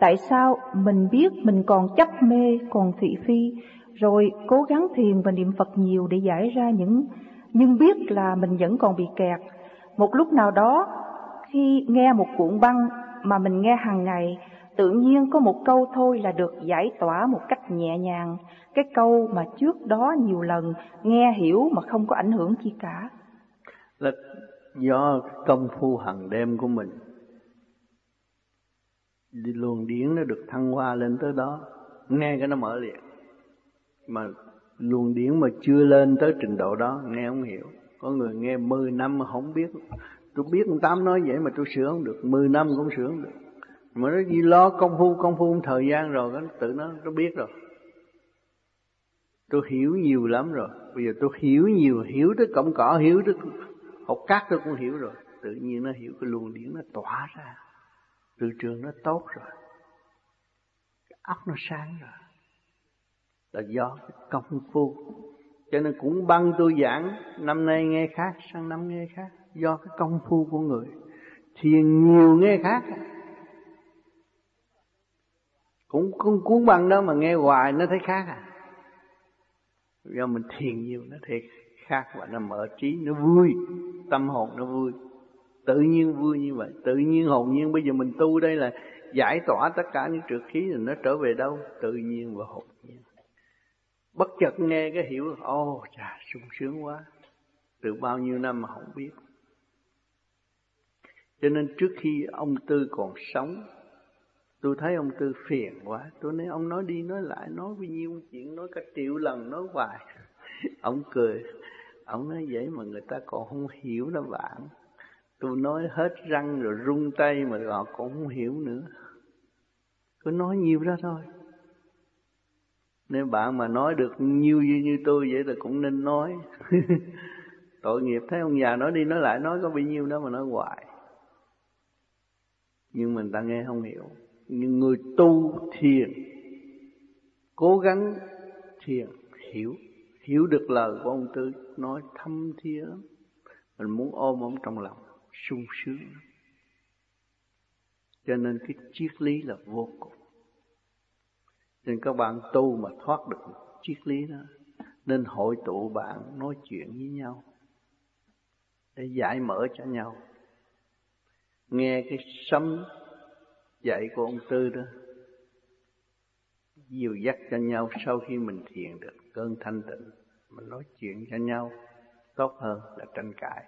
Tại sao mình biết mình còn chấp mê, còn thị phi, rồi cố gắng thiền và niệm Phật nhiều để giải ra những nhưng biết là mình vẫn còn bị kẹt. Một lúc nào đó, khi nghe một cuộn băng mà mình nghe hàng ngày, tự nhiên có một câu thôi là được giải tỏa một cách nhẹ nhàng, cái câu mà trước đó nhiều lần nghe hiểu mà không có ảnh hưởng chi cả. Là do công phu hàng đêm của mình đi luồng điển nó được thăng hoa lên tới đó. Nghe cái nó mở liền. Mà luồng điển mà chưa lên tới trình độ đó, nghe không hiểu. Có người nghe 10 năm mà không biết. Tôi biết ông tám nói vậy mà tôi sửa không được. 10 năm cũng sửa không được. Mà nó gì lo công phu công phu thời gian rồi, nó tự nó nó biết rồi. Tôi hiểu nhiều lắm rồi. Bây giờ tôi hiểu nhiều, hiểu tới cọng cỏ, hiểu tới học cát tôi cũng hiểu rồi. Tự nhiên nó hiểu cái luồng điển nó tỏa ra từ trường nó tốt rồi. Cái óc nó sáng rồi. Là do cái công phu. Cho nên cũng băng tôi giảng, năm nay nghe khác, sang năm nghe khác. Do cái công phu của người. Thiền nhiều nghe khác. Cũng cũng cuốn băng đó mà nghe hoài, nó thấy khác à. Do mình thiền nhiều, nó thiệt khác và nó mở trí, nó vui. Tâm hồn nó vui tự nhiên vui như vậy. Tự nhiên hồn nhiên. Bây giờ mình tu đây là giải tỏa tất cả những trượt khí thì nó trở về đâu? Tự nhiên và hồn nhiên. Bất chợt nghe cái hiểu ô oh, chà sung sướng quá. Từ bao nhiêu năm mà không biết. Cho nên trước khi ông tư còn sống tôi thấy ông tư phiền quá. Tôi nói ông nói đi nói lại nói bao nhiêu chuyện nói cả triệu lần nói hoài. Ông cười. Ông nói vậy mà người ta còn không hiểu nó bạn tôi nói hết răng rồi rung tay mà họ cũng không hiểu nữa. Cứ nói nhiều ra thôi. Nếu bạn mà nói được nhiều như, như tôi vậy là cũng nên nói. Tội nghiệp thấy ông già nói đi nói lại nói có bao nhiêu đó mà nói hoài. Nhưng mình ta nghe không hiểu. Nhưng người tu thiền cố gắng thiền hiểu. Hiểu được lời của ông tư nói thâm thía lắm. Mình muốn ôm ông trong lòng sung sướng. Cho nên cái triết lý là vô cùng. Nên các bạn tu mà thoát được triết lý đó, nên hội tụ bạn nói chuyện với nhau để giải mở cho nhau. Nghe cái sấm dạy của ông tư đó, dìu dắt cho nhau sau khi mình thiền được cơn thanh tịnh, mình nói chuyện cho nhau tốt hơn là tranh cãi.